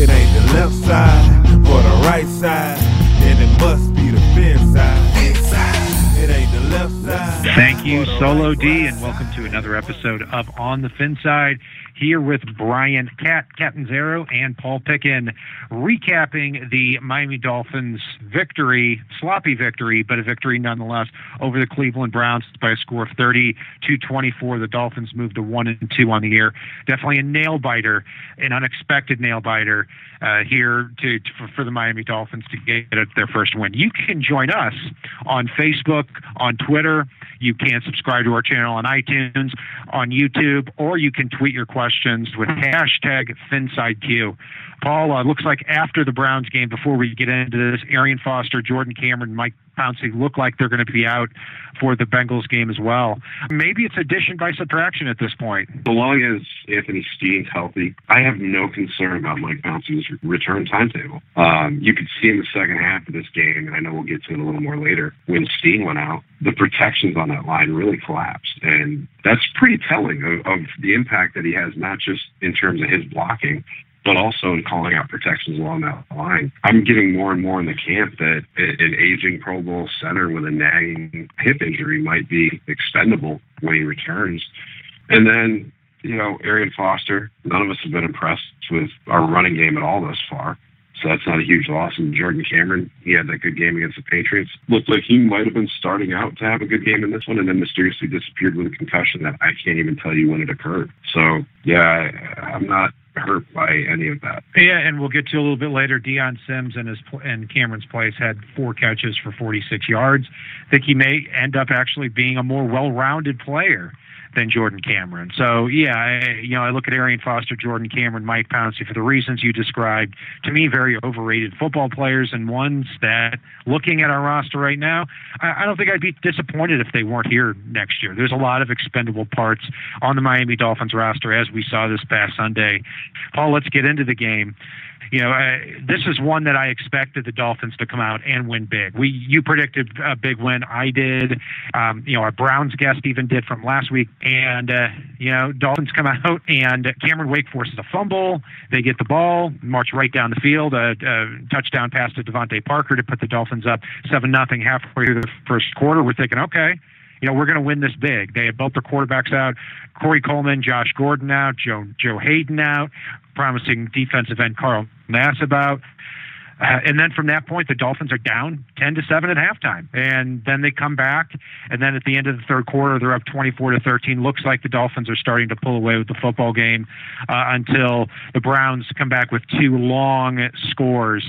It ain't the left side or the right side, then it must be the fin side. Thank you, Solo D, and welcome to another episode of On the Fin Side. Here with Brian Cat, Catanzaro, and Paul Pickin, recapping the Miami Dolphins' victory, sloppy victory, but a victory nonetheless over the Cleveland Browns by a score of 30 to 24. The Dolphins moved to one and two on the year. Definitely a nail biter, an unexpected nail biter uh, here to, to for, for the Miami Dolphins to get their first win. You can join us on Facebook, on Twitter. You can subscribe to our channel on iTunes, on YouTube, or you can tweet your questions with hashtag FinsideQ. Paul, uh, looks like after the Browns game, before we get into this, Arian Foster, Jordan Cameron, Mike Pouncey look like they're going to be out for the Bengals game as well. Maybe it's addition by subtraction at this point. So long as Anthony Steen's healthy, I have no concern about Mike Pouncey's return timetable. Um, you could see in the second half of this game, and I know we'll get to it a little more later, when Steen went out, the protections on that line really collapsed. And that's pretty telling of, of the impact that he has, not just in terms of his blocking, but also in calling out protections along that line. I'm getting more and more in the camp that an aging Pro Bowl center with a nagging hip injury might be expendable when he returns. And then, you know, Arian Foster, none of us have been impressed with our running game at all thus far. So that's not a huge loss. And Jordan Cameron, he had that good game against the Patriots. Looked like he might have been starting out to have a good game in this one and then mysteriously disappeared with a concussion that I can't even tell you when it occurred. So, yeah, I, I'm not hurt by any of that. Yeah, and we'll get to a little bit later. Dion Sims and his and Cameron's place had four catches for 46 yards. I think he may end up actually being a more well-rounded player than Jordan Cameron. So yeah, I, you know, I look at Arian Foster, Jordan Cameron, Mike Pouncey for the reasons you described. To me, very overrated football players and ones that, looking at our roster right now, I, I don't think I'd be disappointed if they weren't here next year. There's a lot of expendable parts on the Miami Dolphins roster, as we saw this past Sunday. Paul, let's get into the game you know, uh, this is one that I expected the Dolphins to come out and win big. We, you predicted a big win. I did. Um, you know, our Browns guest even did from last week. And, uh, you know, Dolphins come out and Cameron Wake forces a fumble. They get the ball, march right down the field, a, a touchdown pass to DeVante Parker to put the Dolphins up 7 nothing halfway through the first quarter. We're thinking, okay, you know, we're going to win this big. They had both their quarterbacks out. Corey Coleman, Josh Gordon out, Joe Joe Haden out, promising defensive end Carl Nassib out. Uh, and then from that point, the Dolphins are down 10 to 7 at halftime. And then they come back. And then at the end of the third quarter, they're up 24 to 13. Looks like the Dolphins are starting to pull away with the football game uh, until the Browns come back with two long scores.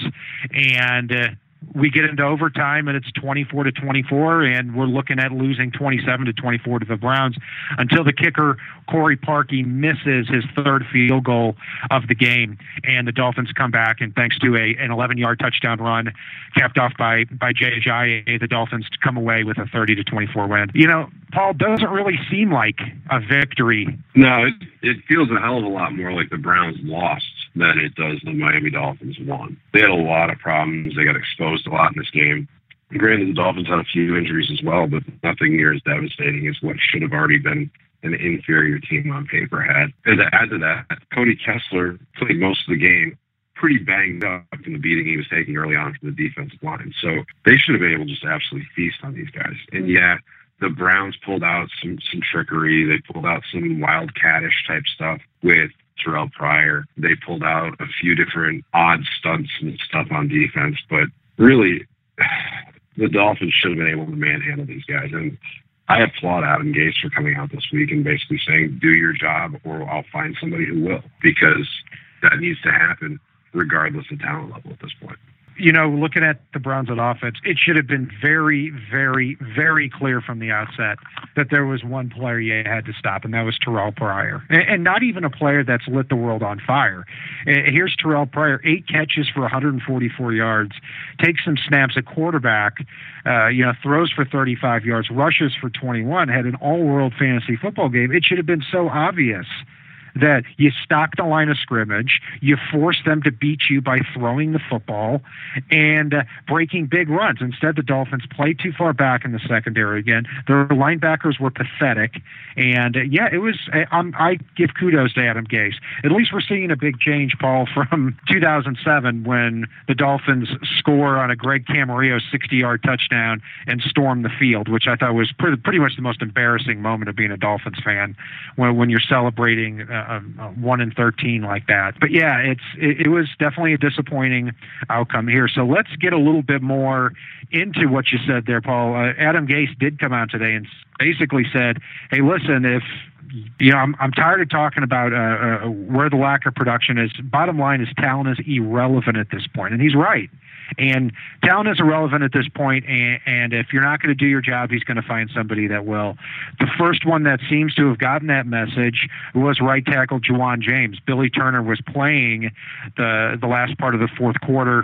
And uh, we get into overtime and it's 24 to 24 and we're looking at losing 27 to 24 to the Browns until the kicker Cody Parkey misses his third field goal of the game and the Dolphins come back and thanks to a an 11 yard touchdown run capped off by by Jay the Dolphins come away with a 30 to 24 win. You know, Paul doesn't really seem like a victory. No, it, it feels a hell of a lot more like the Browns lost than it does the Miami Dolphins won. They had a lot of problems. They got exposed a lot in this game. Granted, the Dolphins had a few injuries as well, but nothing near as devastating as what should have already been an inferior team on paper had. And to add to that, Cody Kessler played most of the game pretty banged up from the beating he was taking early on from the defensive line. So they should have been able to just absolutely feast on these guys. And mm-hmm. yeah, the Browns pulled out some some trickery. They pulled out some wildcatish type stuff with Terrell Pryor. They pulled out a few different odd stunts and stuff on defense, but really, the Dolphins should have been able to manhandle these guys. And I applaud Adam Gase for coming out this week and basically saying, "Do your job, or I'll find somebody who will," because that needs to happen regardless of talent level at this point. You know, looking at the Browns on offense, it should have been very, very, very clear from the outset that there was one player you had to stop, and that was Terrell Pryor. And, and not even a player that's lit the world on fire. Here's Terrell Pryor, eight catches for 144 yards, takes some snaps at quarterback, uh, you know, throws for 35 yards, rushes for 21, had an all world fantasy football game. It should have been so obvious that you stock the line of scrimmage, you force them to beat you by throwing the football and uh, breaking big runs. Instead, the Dolphins played too far back in the secondary again. Their linebackers were pathetic, and uh, yeah, it was. I, I give kudos to Adam Gase. At least we're seeing a big change, Paul, from 2007 when the Dolphins score on a Greg Camarillo 60-yard touchdown and storm the field, which I thought was pretty, pretty much the most embarrassing moment of being a Dolphins fan when when you're celebrating. Uh, a, a one in thirteen like that. But yeah, it's it, it was definitely a disappointing outcome here. So let's get a little bit more into what you said there, Paul. Uh, Adam Gase did come out today and basically said, "Hey, listen, if you know, I'm, I'm tired of talking about uh, uh, where the lack of production is. Bottom line is talent is irrelevant at this point, and he's right. And talent is irrelevant at this point, and, and if you're not going to do your job, he's going to find somebody that will. The first one that seems to have gotten that message was right tackle Ja'Wuan James. Billy Turner was playing the the last part of the fourth quarter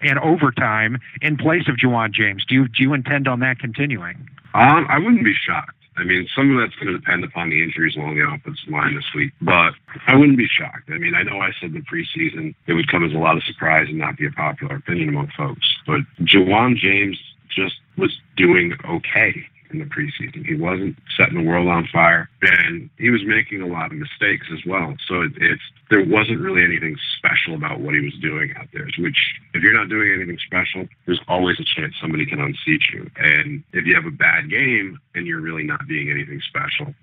and overtime in place of Ja'Wuan James. Do you do you intend on that continuing? Um, I wouldn't be shocked. I mean, some of that's going to depend upon the injuries along the offensive line this week, but I wouldn't be shocked. I mean, I know I said the preseason it would come as a lot of surprise and not be a popular opinion among folks, but Ja'Wuan James just was doing okay in the preseason. He wasn't setting the world on fire, and he was making a lot of mistakes as well. So it, it's there wasn't really anything special about what he was doing out there. Which, if you're not doing anything special, there's always a chance somebody can unseat you. And if you have a bad game and you're really not being anything special,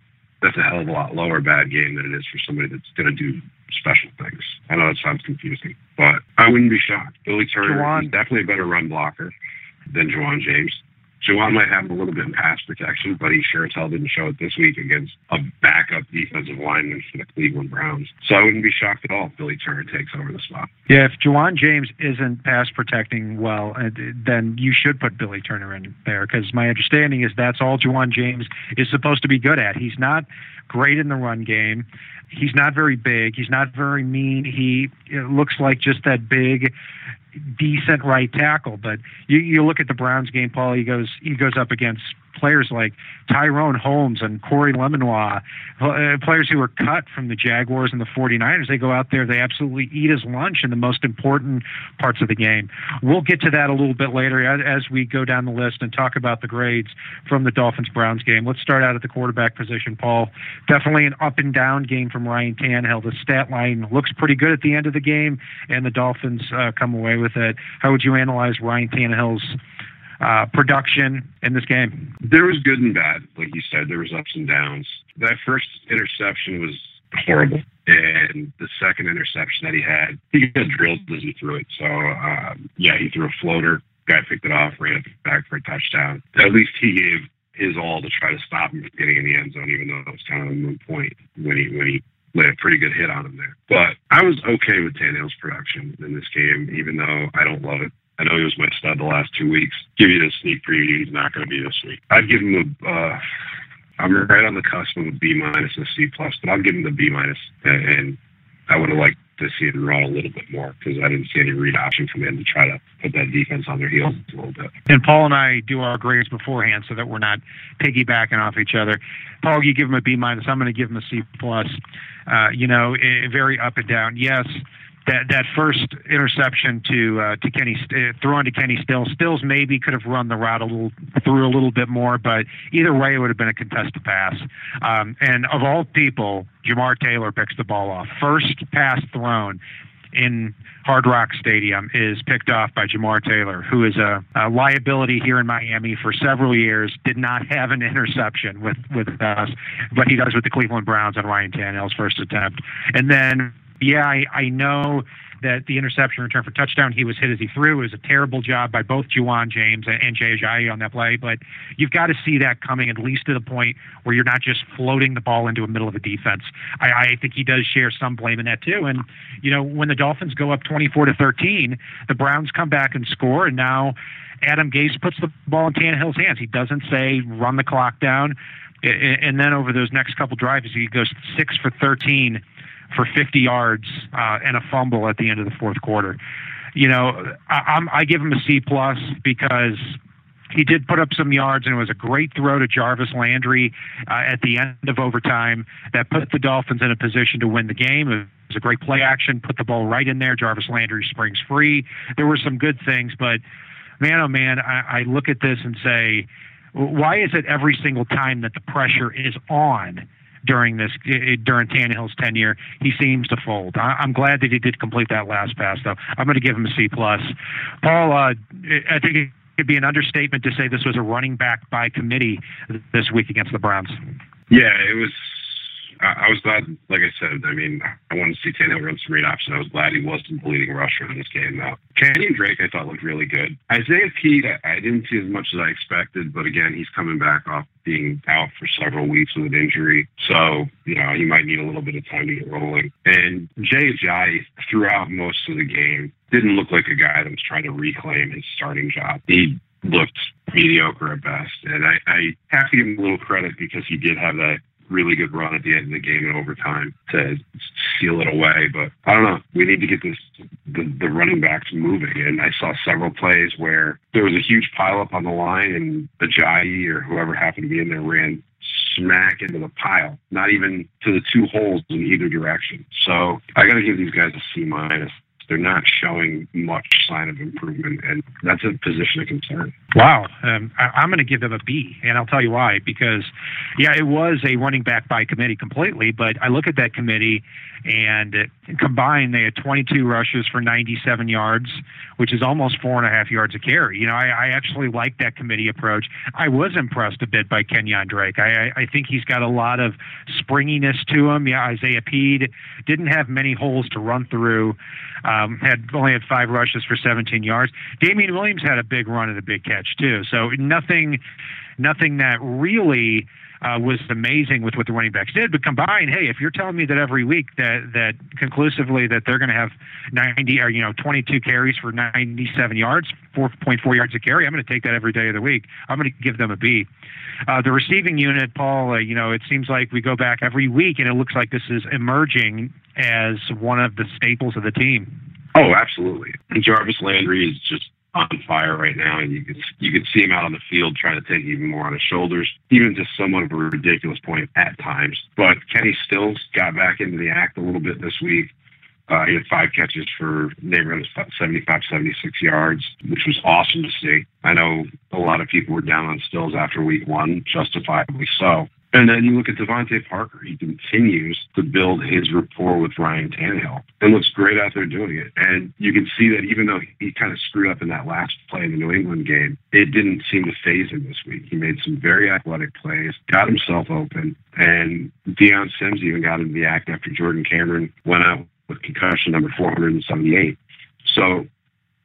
that's a hell of a lot lower bad game than it is for somebody that's going to do special things. I know that sounds confusing, but I wouldn't be shocked. Billy Turner is definitely a better run blocker than Ja'Wuan James. Ja'Wuan might have a little bit in pass protection, but he sure as hell didn't show it this week against a backup defensive lineman for the Cleveland Browns. So I wouldn't be shocked at all if Billy Turner takes over the spot. Yeah, if Ja'Wuan James isn't pass protecting well, uh, then you should put Billy Turner in there because my understanding is that's all Ja'Wuan James is supposed to be good at. He's not great in the run game. He's not very big. He's not very mean. He looks like just that big decent right tackle. But you, you look at the Browns game, Paul. He goes he goes up against players like Tyrone Holmes and Cory Lemonier, uh, players who were cut from the Jaguars and the 49ers. They go out there, they absolutely eat his lunch in the most important parts of the game. We'll get to that a little bit later as we go down the list and talk about the grades from the Dolphins Browns game. Let's start out at the quarterback position, Paul. Definitely an up and down game from Ryan Tannehill. The stat line looks pretty good at the end of the game, and the Dolphins uh, come away with it. How would you analyze Ryan Tannehill's uh, production in this game? There was good and bad, like you said. There was ups and downs. That first interception was horrible, and the second interception that he had, he got drilled as he threw it. So um, yeah, he threw a floater. Guy picked it off, ran it back for a touchdown. At least he gave his all to try to stop him from getting in the end zone, even though it was kind of a moot point when he when he laid a pretty good hit on him there. But I was okay with Tannehill's production in this game, even though I don't love it. I know he was my stud the last two weeks. Give you the sneak preview. He's not going to be this week. I'd give him a. Uh, I'm right on the cusp of a B minus and a C plus, but I'll give him the B minus. And I would have liked to see him run a little bit more because I didn't see any read option come in to try to put that defense on their heels a little bit. And Paul and I do our grades beforehand so that we're not piggybacking off each other. Paul, you give him a B minus. I'm going to give him a C plus. Uh, you know, very up and down. Yes that that first interception to uh, to Kenny uh, to Kenny Stills. Stills maybe could have run the route a little through a little bit more, but either way it would have been a contested pass. Um, and of all people, Jamar Taylor picks the ball off. First pass thrown in Hard Rock Stadium is picked off by Jamar Taylor, who is a, a, liability here in Miami for several years. Did not have an interception with with us, but he does with the Cleveland Browns on Ryan Tannehill's first attempt. And then Yeah, I, I know that the interception return for touchdown, he was hit as he threw. It was a terrible job by both Ja'Wuan James and Jay Ajayi on that play. But you've got to see that coming at least to the point where you're not just floating the ball into the middle of a defense. I, I think he does share some blame in that too. And you know, when the Dolphins go up 24 to 13, the Browns come back and score, and now Adam Gase puts the ball in Tannehill's hands. He doesn't say run the clock down. And then over those next couple drives, he goes six for 13 for 50 yards uh, and a fumble at the end of the fourth quarter. You know, I, I give him a C plus because he did put up some yards, and it was a great throw to Jarvis Landry uh, at the end of overtime that put the Dolphins in a position to win the game. It was a great play action, put the ball right in there. Jarvis Landry springs free. There were some good things, but man, oh man, I, I look at this and say, why is it every single time that the pressure is on? During this during Tannehill's tenure, he seems to fold. I, am glad that he did complete that last pass, though. I'm going to give him a C plus. Paul, uh, I think it could be an understatement to say this was a running back by committee this week against the Browns. Yeah, it was I, I was glad, like I said, I mean, I wanted to see Tannehill run some read options. I was glad he wasn't the leading rusher in this game. Now, Kenyan Drake, I thought looked really good. Isaiah I, I didn't see as much as I expected, but again, he's coming back off being out for several weeks with an injury. So, you know, he might need a little bit of time to get rolling. And Jay Ajayi, throughout most of the game, didn't look like a guy that was trying to reclaim his starting job. He looked mediocre at best. And I, I have to give him a little credit because he did have that really good run at the end of the game in overtime to seal it away. But I don't know. We need to get this the, the running backs moving. And I saw several plays where there was a huge pileup on the line, and Ajayi or whoever happened to be in there ran smack into the pile, not even to the two holes in either direction. So I got to give these guys a C minus they're not showing much sign of improvement, and that's a position of concern. Wow, um, I, am going to give them a B, and I'll tell you why. Because, yeah, it was a running back by committee completely, but I look at that committee, and combined, they had 22 rushes for 97 yards, which is almost four and a half yards a carry. You know, I, I actually like that committee approach. I was impressed a bit by Kenyan Drake. I, I, think he's got a lot of springiness to him. Yeah, Isaiah Pead didn't have many holes to run through. Um, had only had five rushes for 17 yards. Damien Williams had a big run and a big catch too. So nothing, nothing that really uh, was amazing with what the running backs did. But combined, hey, if you're telling me that every week that that conclusively that they're going to have 90 or you know 22 carries for 97 yards, 4.4 yards a carry, I'm going to take that every day of the week. I'm going to give them a B. Uh, the receiving unit, Paul, uh, you know, it seems like we go back every week, and it looks like this is emerging as one of the staples of the team. Oh, absolutely. Jarvis Landry is just on fire right now, and you can you can see him out on the field trying to take even more on his shoulders, even to somewhat of a ridiculous point at times. But Kenny Stills got back into the act a little bit this week. Uh, he had five catches for neighborhood of 75, 76 yards, which was awesome to see. I know a lot of people were down on Stills after week one, justifiably so. And then you look at DeVante Parker. He continues to build his rapport with Ryan Tannehill and looks great out there doing it. And you can see that even though he kind of screwed up in that last play in the New England game, it didn't seem to phase him this week. He made some very athletic plays, got himself open, and Dion Sims even got into the act after Jordan Cameron went out with concussion number 478. So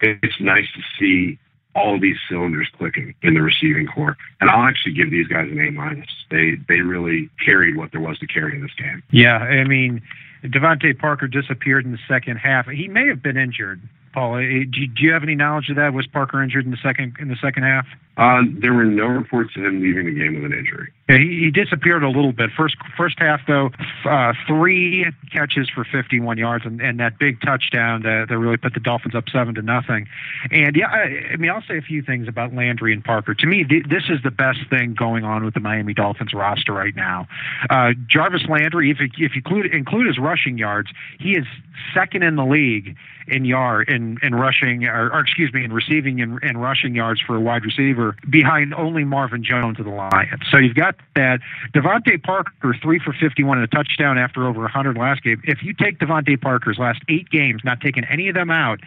it's nice to see all these cylinders clicking in the receiving core. And I'll actually give these guys an A minus. They they really carried what there was to carry in this game. Yeah, I mean, DeVante Parker disappeared in the second half. He may have been injured. Paul, eh, do you have any knowledge of that? Was Parker injured in the second in the second half? Uh, there were no reports of him leaving the game with an injury. Yeah, he, he disappeared a little bit. First first half though, uh, three catches for 51 yards and, and that big touchdown that, that really put the Dolphins up seven to nothing. And yeah, I, I mean I'll say a few things about Landry and Parker. To me, th- this is the best thing going on with the Miami Dolphins roster right now. Uh, Jarvis Landry, if if you include include his rushing yards, he is second in the league in yard in in rushing or, or excuse me in receiving and, and rushing yards for a wide receiver behind only Marvin Jones of the Lions. So you've got that. DeVante Parker, three for 51 and a touchdown after over 100 last game. If you take DeVante Parker's last eight games, not taking any of them out,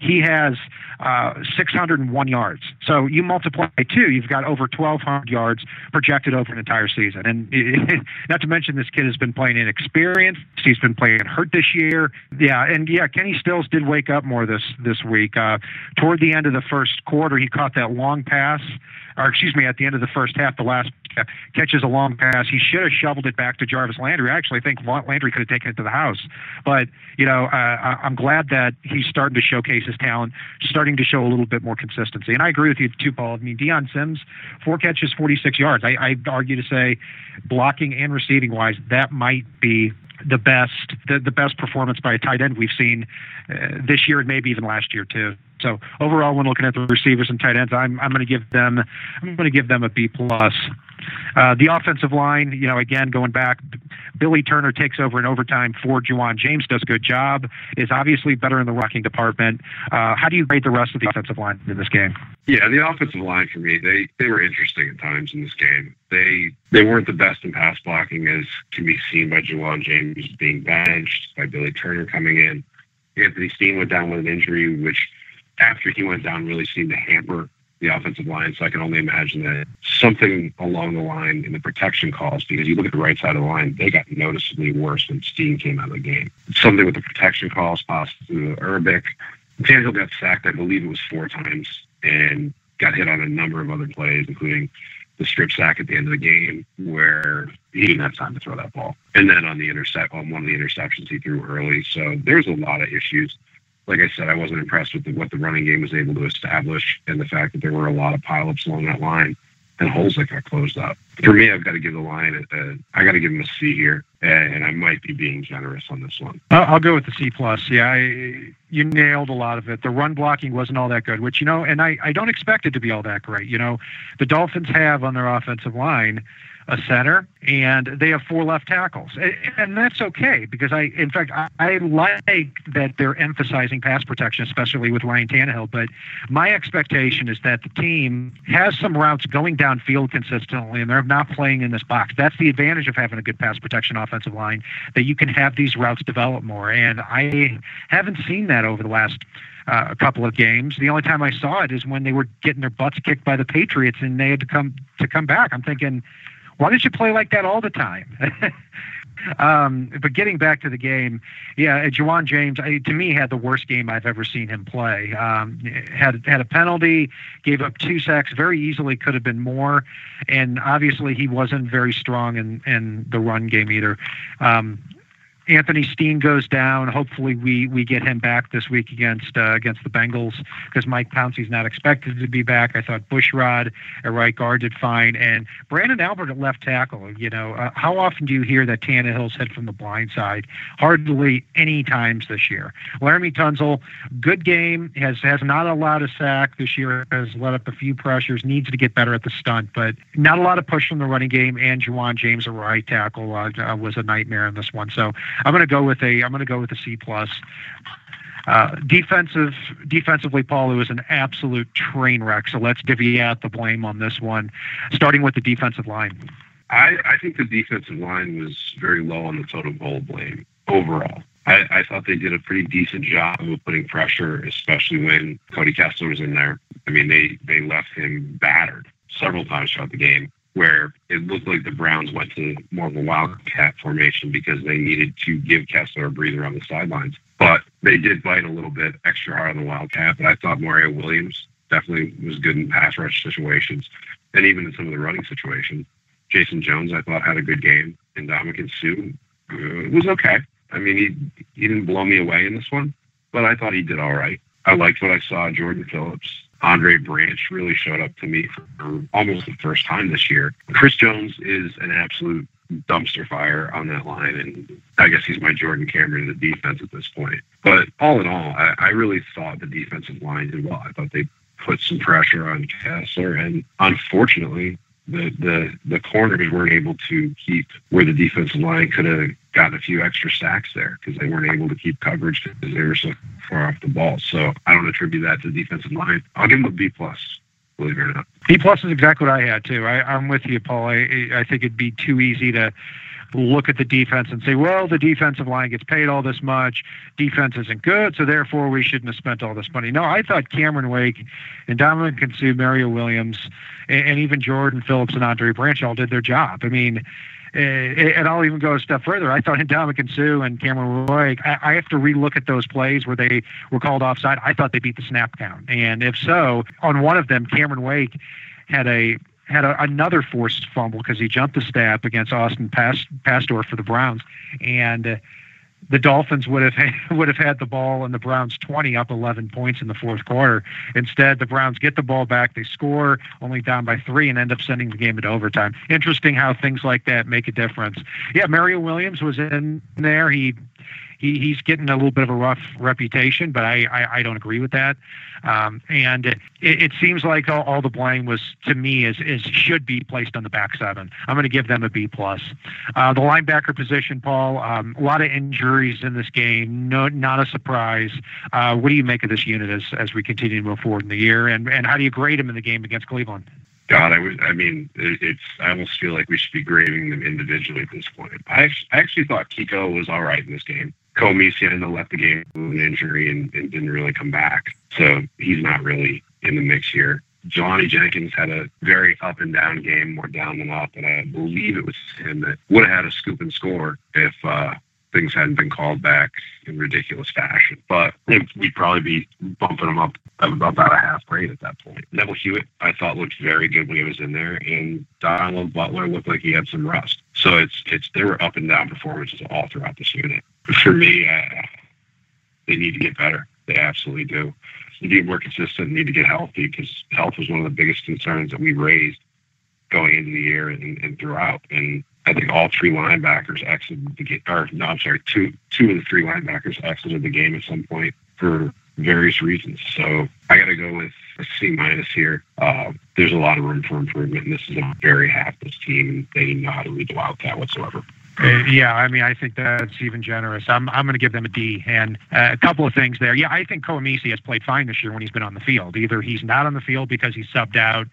he has uh, 601 yards. So you multiply by two, you've got over 1,200 yards projected over an entire season. And not to mention, this kid has been playing inexperienced. He's been playing hurt this year. Yeah, and yeah, Kenny Stills did wake up more this this week. Uh, toward the end of the first quarter, he caught that long pass or excuse me, at the end of the first half, the last catches a long pass. He should have shoveled it back to Jarvis Landry. I actually think Landry could have taken it to the house. But, you know, uh, I'm glad that he's starting to showcase his talent, starting to show a little bit more consistency. And I agree with you too, Paul. I mean, Dion Sims, four catches, 46 yards. I, I'd argue to say, blocking and receiving wise, that might be the best the, the best performance by a tight end we've seen uh, this year and maybe even last year too. So overall, when looking at the receivers and tight ends, I'm I'm going to give them I'm going to give them a B plus. Uh, the offensive line, you know, again going back, Billy Turner takes over in overtime for Ja'Wuan James, does a good job, is obviously better in the rucking department. Uh, how do you grade the rest of the offensive line in this game? Yeah, the offensive line for me, they they were interesting at times in this game. They they weren't the best in pass blocking, as can be seen by Ja'Wuan James being benched, by Billy Turner coming in. Anthony Steen went down with an injury, which after he went down really seemed to hamper the offensive line. So I can only imagine that something along the line in the protection calls, because you look at the right side of the line, they got noticeably worse when Steen came out of the game. Something with the protection calls, possibly Urbic. Tannehill got sacked, I believe it was four times, and got hit on a number of other plays, including the strip sack at the end of the game where he didn't have time to throw that ball. And then on the intercept on one of the interceptions he threw early. So there's a lot of issues like I said, I wasn't impressed with the, what the running game was able to establish and the fact that there were a lot of pileups along that line and holes that got closed up. For me, I've got to give the line, a, a, I got to give them a C here, and I might be being generous on this one. I'll go with the C plus. Yeah, I, you nailed a lot of it. The run blocking wasn't all that good, which you know, and I, I don't expect it to be all that great. You know, the Dolphins have on their offensive line a center, and they have four left tackles, and that's okay because I, in fact, I, I like that they're emphasizing pass protection, especially with Ryan Tannehill. But my expectation is that the team has some routes going downfield consistently, and they're not playing in this box. That's the advantage of having a good pass protection offensive line that you can have these routes develop more, and I haven't seen that over the last. Uh, a couple of games. The only time I saw it is when they were getting their butts kicked by the Patriots and they had to come to come back. I'm thinking, why don't you play like that all the time? um, but getting back to the game, yeah, Ja'Wuan James I, to me had the worst game I've ever seen him play. Um, had had a penalty, gave up two sacks, very easily could have been more, and obviously he wasn't very strong in in the run game either. Um, Anthony Steen goes down. Hopefully, we we get him back this week against uh, against the Bengals because Mike Pouncey's not expected to be back. I thought Bushrod at right guard did fine, and Branden Albert at left tackle. You know, uh, how often do you hear that Tannehill's hit from the blind side? Hardly any times this year. Laremy Tunsil, good game. has has not allowed a sack this year. Has let up a few pressures. Needs to get better at the stunt, but not a lot of push from the running game. And Ja'Wuan James, a right tackle, uh was a nightmare in this one. So I'm going to go with a I'm going to go with a C plus. Uh, defensive, defensively, Paul, it was an absolute train wreck. So let's divvy out the blame on this one, starting with the defensive line. I, I think the defensive line was very low on the total goal blame overall. I, I thought they did a pretty decent job of putting pressure, especially when Cody Kessler was in there. I mean, they they left him battered several times throughout the game where it looked like the Browns went to more of a wildcat formation because they needed to give Kessler a breather on the sidelines. But they did bite a little bit extra hard on the wildcat. But I thought Mario Williams definitely was good in pass rush situations and even in some of the running situations. Jason Jones, I thought, had a good game. And Ndamukong Suh uh, was okay. I mean, he, he didn't blow me away in this one, but I thought he did all right. I liked what I saw. Jordan Phillips Andre Branch really showed up to me for almost the first time this year. Chris Jones is an absolute dumpster fire on that line, and I guess he's my Jordan Cameron in the defense at this point. But all in all, I, I really thought the defensive line did well. I thought they put some pressure on Kessler, and unfortunately, the the the corners weren't able to keep where the defensive line could have gotten a few extra sacks there because they weren't able to keep coverage because they were so far off the ball. So I don't attribute that to the defensive line. I'll give them a B plus. Believe it or not. B plus is exactly what I had too. I, I'm with you, Paul. I, I think it'd be too easy to look at the defense and say, well, the defensive line gets paid all this much, defense isn't good, so therefore we shouldn't have spent all this money. No, I thought Cameron Wake and Ndamukong Suh, Mario Williams, and, and even Jordan Phillips and Andre Branch all did their job. I mean, and I'll even go a step further. I thought Ndamukong Suh and Cameron Wake, I, I have to relook at those plays where they were called offside. I thought they beat the snap count. And if so, on one of them, Cameron Wake had a had a, another forced fumble because he jumped the snap against Austin Pasztor for the Browns, and uh, the Dolphins would have would have had the ball and the Browns 20 up 11 points in the fourth quarter. Instead, the Browns get the ball back, they score only down by three, and end up sending the game into overtime. Interesting how things like that make a difference. Yeah, Mario Williams was in there. He he, he's getting a little bit of a rough reputation, but I, I, I don't agree with that. Um, and it, it, seems like all, all, the blame was to me is, is should be placed on the back seven. I'm going to give them a B plus. Uh, the linebacker position, Paul, um, a lot of injuries in this game. No, not a surprise. Uh, what do you make of this unit as as we continue to move forward in the year, and and how do you grade them in the game against Cleveland? God, I was. I mean, it's. I almost feel like we should be grading them individually at this point. I I actually thought Kiko was all right in this game. Koa Misi ended up left the game with an injury and, and, didn't really come back. So he's not really in the mix here. Johnny Jenkins had a very up and down game, more down than up, and I believe it was him that would have had a scoop and score if uh, things hadn't been called back in ridiculous fashion. But we'd probably be bumping him up about a half grade at that point. Neville Hewitt, I thought looked very good when he was in there, and Donald Butler looked like he had some rust. So it's it's there were up and down performances all throughout this unit. For me, uh, they need to get better. They absolutely do. They need more consistent. Need to get healthy because health was one of the biggest concerns that we raised going into the year and, and throughout. And I think all three linebackers exited the game. Or no, I'm sorry, two two of the three linebackers exited the game at some point for various reasons. So I got to go with a C minus here. Uh, there's a lot of room for improvement, and this is a very hapless team, and they know how to lead the Wildcat whatsoever. Uh, yeah, I mean, I think that's even generous. I'm I'm going to give them a D. And uh, a couple of things there. Yeah, I think Koa Misi has played fine this year when he's been on the field. Either he's not on the field because he's subbed out,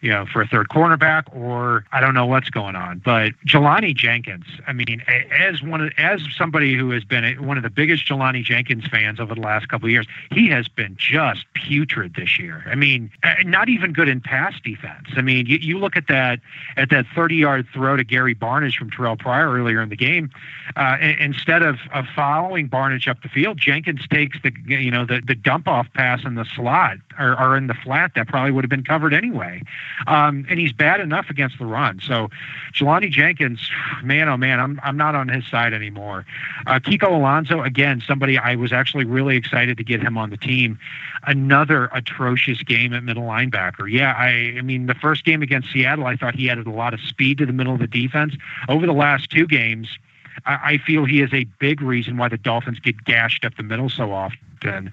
you know, for a third cornerback, or I don't know what's going on. But Jelani Jenkins, I mean, as one of, as somebody who has been one of the biggest Jelani Jenkins fans over the last couple of years, he has been just putrid this year. I mean, not even good in pass defense. I mean, you, you look at that at that 30 yard throw to Gary Barnidge from Terrell Pryor earlier in the game. Uh, instead of, of following Barnidge up the field, Jenkins takes the you know the the dump off pass in the slot or, or in the flat that probably would have been covered anyway. Um, and he's bad enough against the run. So Jelani Jenkins, man, oh man, I'm, I'm not on his side anymore. Uh, Kiko Alonso, again, somebody I was actually really excited to get him on the team. Another atrocious game at middle linebacker. Yeah, I, I mean, the first game against Seattle, I thought he added a lot of speed to the middle of the defense. Over the last two games, I, feel he is a big reason why the Dolphins get gashed up the middle so often.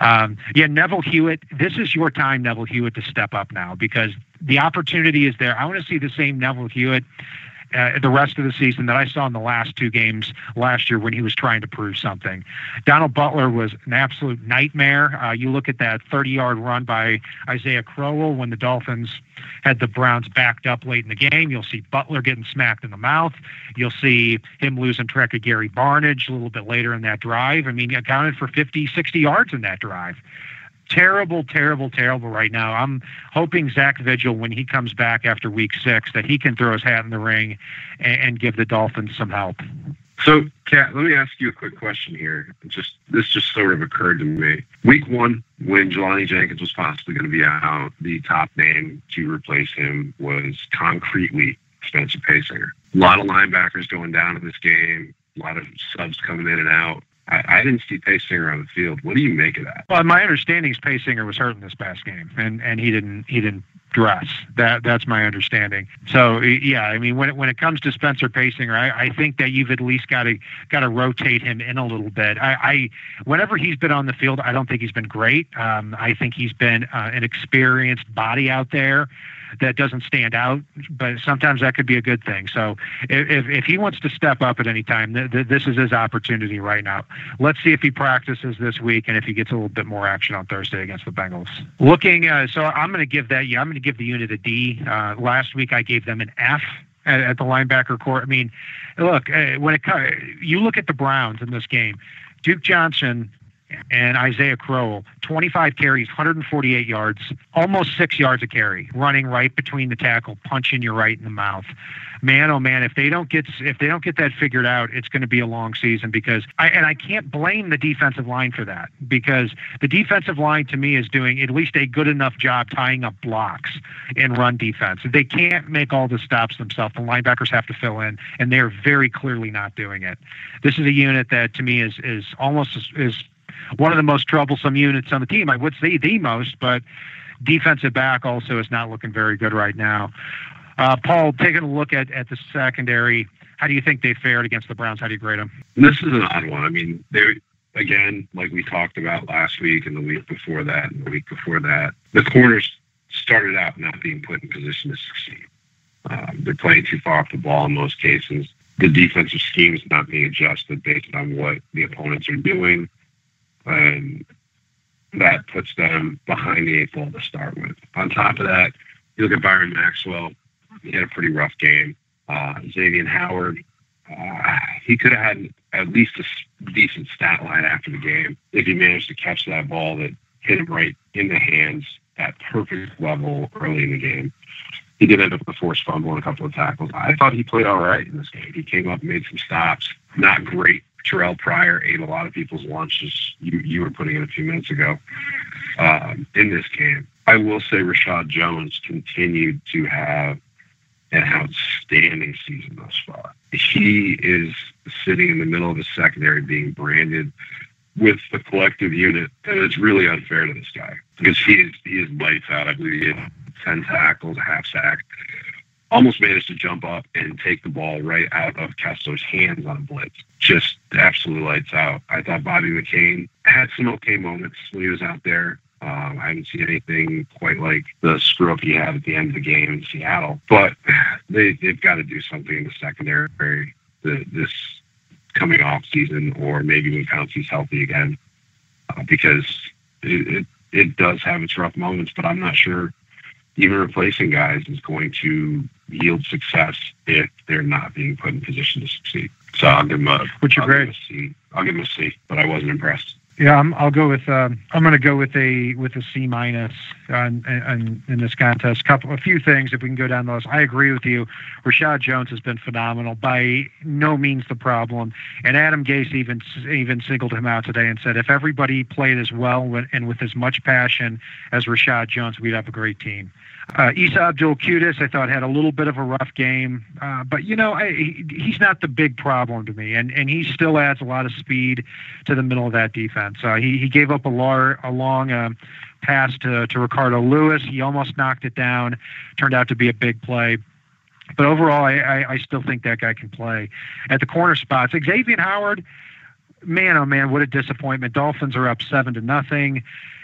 Um, yeah, Neville Hewitt, this is your time, Neville Hewitt, to step up now because the opportunity is there. I want to see the same Neville Hewitt uh, the rest of the season that I saw in the last two games last year when he was trying to prove something. Donald Butler was an absolute nightmare. Uh, you look at that 30 yard run by Isaiah Crowell when the Dolphins had the Browns backed up late in the game. You'll see Butler getting smacked in the mouth. You'll see him losing track of Gary Barnidge a little bit later in that drive. I mean, he accounted for 50, 60 yards in that drive terrible, terrible, terrible right now. I'm hoping Zach Vigil, when he comes back after week six, that he can throw his hat in the ring and, and give the Dolphins some help. So, Kat, let me ask you a quick question here. Just this just sort of occurred to me. Week one, when Jelani Jenkins was possibly going to be out, the top name to replace him was concretely Spencer Paysinger. A lot of linebackers going down in this game, a lot of subs coming in and out. I, I didn't see Paysinger on the field. What do you make of that? Well, my understanding is Paysinger was hurt in this past game, and and he didn't he didn't dress. That that's my understanding. So yeah, I mean when it, when it comes to Spencer Paysinger, I, I think that you've at least got to got to rotate him in a little bit. I, I whenever he's been on the field, I don't think he's been great. Um, I think he's been uh, an experienced body out there that doesn't stand out, but sometimes that could be a good thing. So if, if he wants to step up at any time, th- th- this is his opportunity right now. Let's see if he practices this week and if he gets a little bit more action on Thursday against the Bengals. Looking, uh, so I'm going to give that, yeah, I'm going to give the unit a D. Uh, last week I gave them an F at, at the linebacker court. I mean, look uh, when it you look at the Browns in this game, Duke Johnson and Isaiah Crowell, 25 carries, 148 yards, almost six yards a carry, running right between the tackle, punching you right in the mouth. Man, oh man, if they don't get if they don't get that figured out, it's going to be a long season. Because I and I can't blame the defensive line for that because the defensive line to me is doing at least a good enough job tying up blocks in run defense. They can't make all the stops themselves. The linebackers have to fill in, and they're very clearly not doing it. This is a unit that to me is is almost is one of the most troublesome units on the team. I would say the most, but defensive back also is not looking very good right now. Uh, Paul, taking a look at, at the secondary, how do you think they fared against the Browns? How do you grade them? This is an odd one. I mean, they again, like we talked about last week and the week before that and the week before that, the corners started out not being put in position to succeed. Um, they're playing too far off the ball in most cases. The defensive scheme is not being adjusted based on what the opponents are doing and that puts them behind the eight ball to start with. On top of that, you look at Byron Maxwell, he had a pretty rough game. Uh, Xavier Howard, uh, he could have had at least a decent stat line after the game if he managed to catch that ball that hit him right in the hands at perfect level early in the game. He did end up with a forced fumble and a couple of tackles. I thought he played all right in this game. He came up, made some stops. Not great Terrell Pryor ate a lot of people's lunches. You you were putting in a few minutes ago um, in this game. I will say Reshad Jones continued to have an outstanding season thus far. He is sitting in the middle of the secondary being branded with the collective unit, and it's really unfair to this guy because he is he is lights out. I believe he had ten tackles, a half sack almost managed to jump up and take the ball right out of Kessler's hands on a blitz. Just absolutely lights out. I thought Bobby McCain had some okay moments when he was out there. Um, I haven't seen anything quite like the screw up he had at the end of the game in Seattle. But they, they've got to do something in the secondary the, this coming off season, or maybe when Pouncey's healthy again, uh, because it, it, it does have its rough moments. But I'm not sure even replacing guys is going to yield success if they're not being put in position to succeed. So I'll give them a. Grade? I'll give them a C, but I wasn't impressed. Yeah, I'm, I'll go with. Um, I'm going to go with a with a C minus on, on, in this contest. Couple, a few things if we can go down those. I agree with you. Reshad Jones has been phenomenal. By no means the problem. And Adam Gase even even singled him out today and said if everybody played as well and with as much passion as Reshad Jones, we'd have a great team. Uh, Isa Abdul Quddus, I thought, had a little bit of a rough game, uh, but you know, I, he, he's not the big problem to me, and and he still adds a lot of speed to the middle of that defense. Uh, he he gave up a, lar- a long uh, pass to to Ricardo Lewis. He almost knocked it down. Turned out to be a big play. But overall, I, I, I still think that guy can play at the corner spots. Xavier Howard, man, oh man, what a disappointment! Dolphins are up seven to nothing.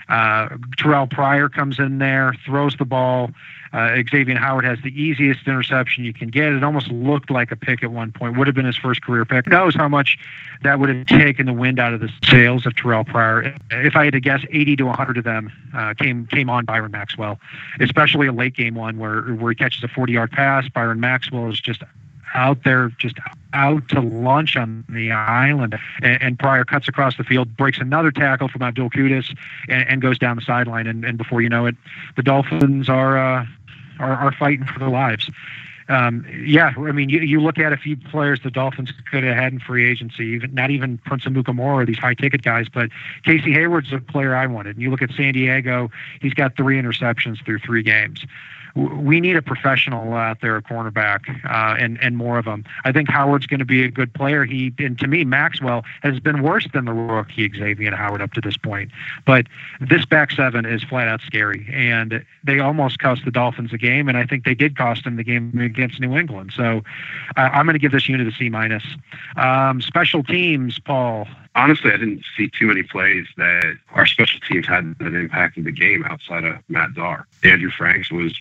Uh, Terrell Pryor comes in there, throws the ball. Uh, Xavier Howard has the easiest interception you can get. It almost looked like a pick at one point. Would have been his first career pick. Knows how much that would have taken the wind out of the sails of Terrell Pryor. If I had to guess, 80 to 100 of them uh, came came on Byron Maxwell, especially a late game one where where he catches a 40 yard pass. Byron Maxwell is just out there just out to lunch on the island. And, and Pryor cuts across the field, breaks another tackle from Abdul Quddus, and, and goes down the sideline. And, and before you know it, the Dolphins are uh, are, are fighting for their lives. Um, yeah, I mean, you, you look at a few players the Dolphins could have had in free agency, even not even Prince of Amukamara, these high ticket guys, but Casey Hayward's a player I wanted. And you look at San Diego, he's got three interceptions through three games we need a professional out there, a cornerback, uh, and and more of them. I think Howard's going to be a good player. He and to me, Maxwell has been worse than the rookie Xavier Howard up to this point. But this back seven is flat out scary, and they almost cost the Dolphins a game, and I think they did cost them the game against New England. So uh, I'm going to give this unit a C minus. Um, special teams, Paul honestly, I didn't see too many plays that our special teams had that impacted the game outside of Matt Darr. Andrew Franks was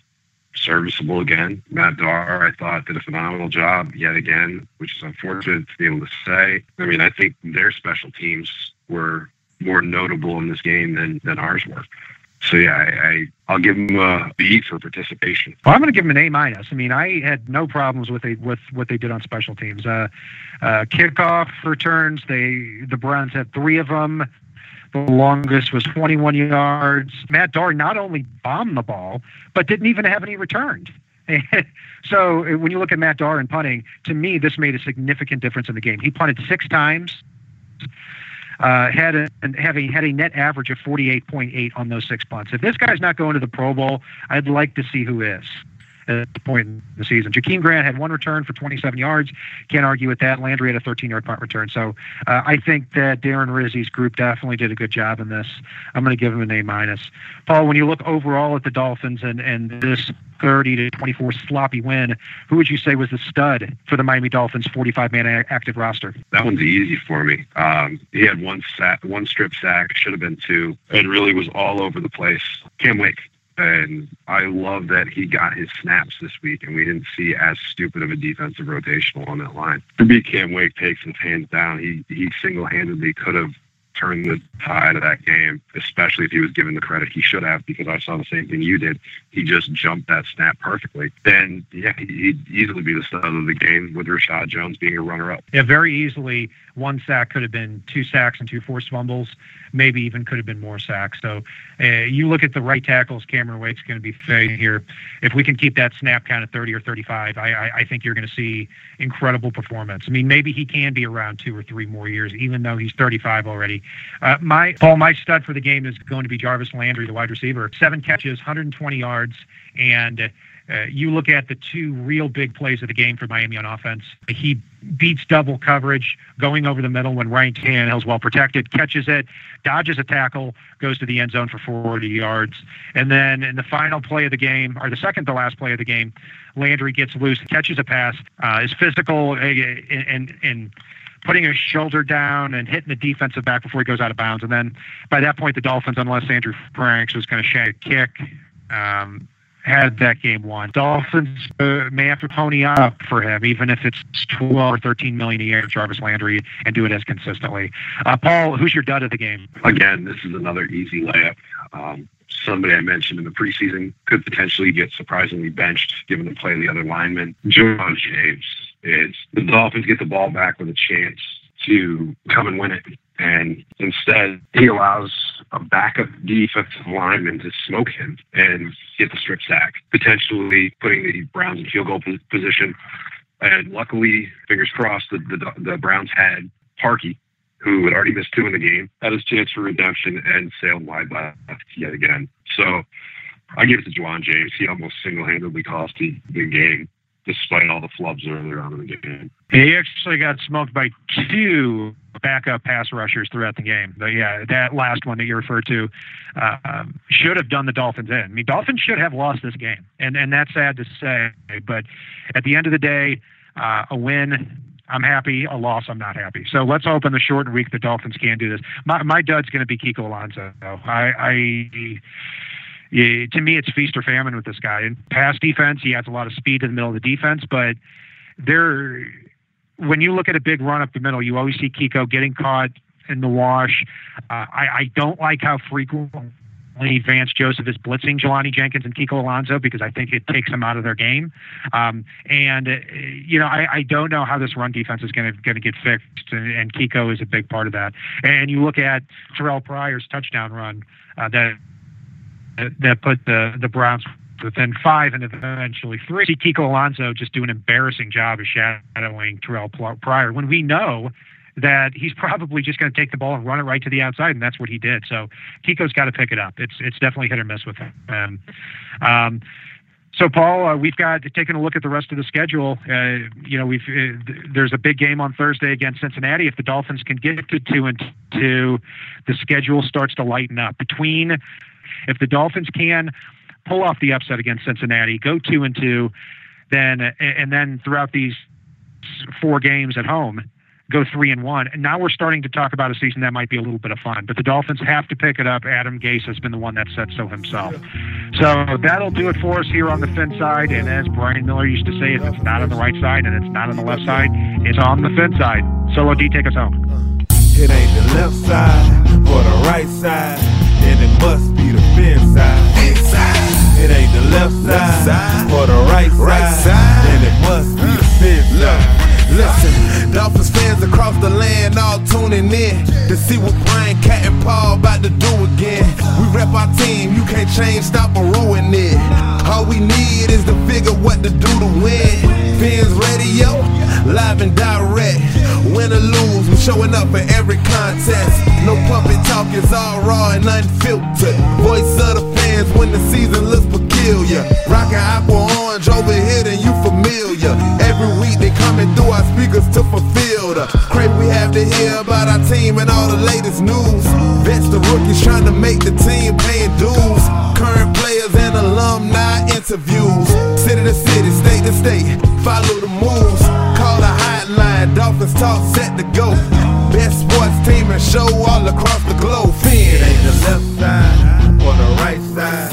serviceable again. Matt Darr, I thought, did a phenomenal job yet again, which is unfortunate to be able to say. I mean, I think their special teams were more notable in this game than, than ours were. so yeah, I, I I'll give him a B for participation. Well, I'm going to give him an A minus. I mean, I had no problems with with what they did on special teams. Uh, uh, kickoff returns, they the Browns had three of them. The longest was 21 yards. Matt Darr not only bombed the ball, but didn't even have any returned. so when you look at Matt Darr and punting, to me, this made a significant difference in the game. He punted six times uh, had a have a had a net average of 48.8 on those six punts. If this guy's not going to the Pro Bowl, I'd like to see who is at the point in the season. Jakeem Grant had one return for 27 yards. Can't argue with that. Landry had a 13 yard punt return. So uh, I think that Darren Rizzi's group definitely did a good job in this. I'm going to give him an A minus. Paul, when you look overall at the Dolphins and, and this 30 to 24 sloppy win, who would you say was the stud for the Miami Dolphins 45 man active roster? That one's easy for me. Um, he had one sack, one strip sack, should have been two, and really was all over the place. Cam Wake and I love that he got his snaps this week, and we didn't see as stupid of a defensive rotational on that line. For me, Cam Wake takes his hands down. He he single handedly could have turned the tide of that game, especially if he was given the credit he should have, because I saw the same thing you did. He just jumped that snap perfectly. Then, yeah, he'd easily be the stud of the game with Reshad Jones being a runner up. Yeah, very easily. One sack could have been two sacks and two forced fumbles maybe even could have been more sacks. So uh, you look at the right tackles, Cameron Wake's going to be fade here. If we can keep that snap count at 30 or 35, I, I, I think you're going to see incredible performance. I mean, maybe he can be around two or three more years, even though he's 35 already. Uh, my Paul, my stud for the game is going to be Jarvis Landry, the wide receiver. Seven catches, 120 yards, and uh, you look at the two real big plays of the game for Miami on offense. He beats double coverage, going over the middle when Ryan Tannehill's well protected, catches it, dodges a tackle, goes to the end zone for 40 yards. And then in the final play of the game, or the second to last play of the game, Landry gets loose, catches a pass, uh, is physical and, and, putting his shoulder down and hitting the defensive back before he goes out of bounds. And then by that point, the Dolphins, unless Andrew Franks was going to shank a kick, um, had that game won. Dolphins uh, may have to pony up for him, even if it's 12 or 13 million a year, Jarvis Landry, and do it as consistently. Uh, Paul, who's your dud of the game? Again, this is another easy layup. Um, somebody I mentioned in the preseason could potentially get surprisingly benched given the play of the other lineman. Ja'Wuan James. It's the Dolphins get the ball back with a chance to come and win it. And instead, he allows a backup defensive lineman to smoke him and get the strip sack, potentially putting the Browns in field goal position. And luckily, fingers crossed, the, the, the Browns had Parkey, who had already missed two in the game, had his chance for redemption and sailed wide left yet again. So I give it to Ja'Wuan James. He almost single handedly cost the, the game despite all the flubs earlier on in the game. He actually got smoked by two backup pass rushers throughout the game. But yeah, that last one that you referred to uh, should have done the Dolphins in. I mean, Dolphins should have lost this game, and and that's sad to say. But at the end of the day, uh, a win. I'm happy. A loss, I'm not happy. So let's hope in the shortened week the Dolphins can do this. My my dud's going to be Kiko Alonso. I, I to me, it's feast or famine with this guy. In pass defense, he adds a lot of speed to the middle of the defense, but there, when you look at a big run up the middle, you always see Kiko getting caught in the wash. Uh, I, I don't like how frequently Vance Joseph is blitzing Jelani Jenkins and Kiko Alonso because I think it takes them out of their game. Um, and uh, you know, I, I don't know how this run defense is going to going to get fixed, and, and Kiko is a big part of that. And you look at Terrell Pryor's touchdown run uh, that that put the the Browns within five and eventually three. See Kiko Alonso just do an embarrassing job of shadowing Terrell Pryor when we know that he's probably just going to take the ball and run it right to the outside, and that's what he did. So Kiko's got to pick it up. It's it's definitely hit or miss with him. Um, so, Paul, uh, we've got taken a look at the rest of the schedule. Uh, you know, we've uh, there's a big game on Thursday against Cincinnati. If the Dolphins can get to two and two, the schedule starts to lighten up. Between if the Dolphins can pull off the upset against Cincinnati, go two and two, then and then throughout these four games at home, go three and one. And now we're starting to talk about a season that might be a little bit of fun. But the Dolphins have to pick it up. Adam Gase has been the one that said so himself. So that'll do it for us here on the Fin side. And as Brian Miller used to say, if it's not on the right side and it's not on the left side, it's on the Fin side. Solo D, take us home. It ain't the left side or the right side, and it must be the fin side. Inside. It ain't the left side or the right side, then it must be the fifth side. Listen, Dolphins fans across the land all tuning in to see what Brian Cat and Paul about to do again. We rep our team, you can't change, stop or ruin it. All we need is to figure what to do to win. Fans radio, live and direct. Win or lose, we're showing up for every contest. No puppet talk, it's all raw and unfiltered. Voice of the fans when the season looks peculiar. Rockin' aqua orange over here, then you familiar. Every week they coming through our speakers to fulfill the crave we have to hear about our team and all the latest news. Vets the rookies trying to make the team paying dues. Current players and alumni interviews. City to city, state to state, follow the moves. Call hotline, Dolphins talk set to go. Best sports team and show all across the globe. It ain't the left side or the right side,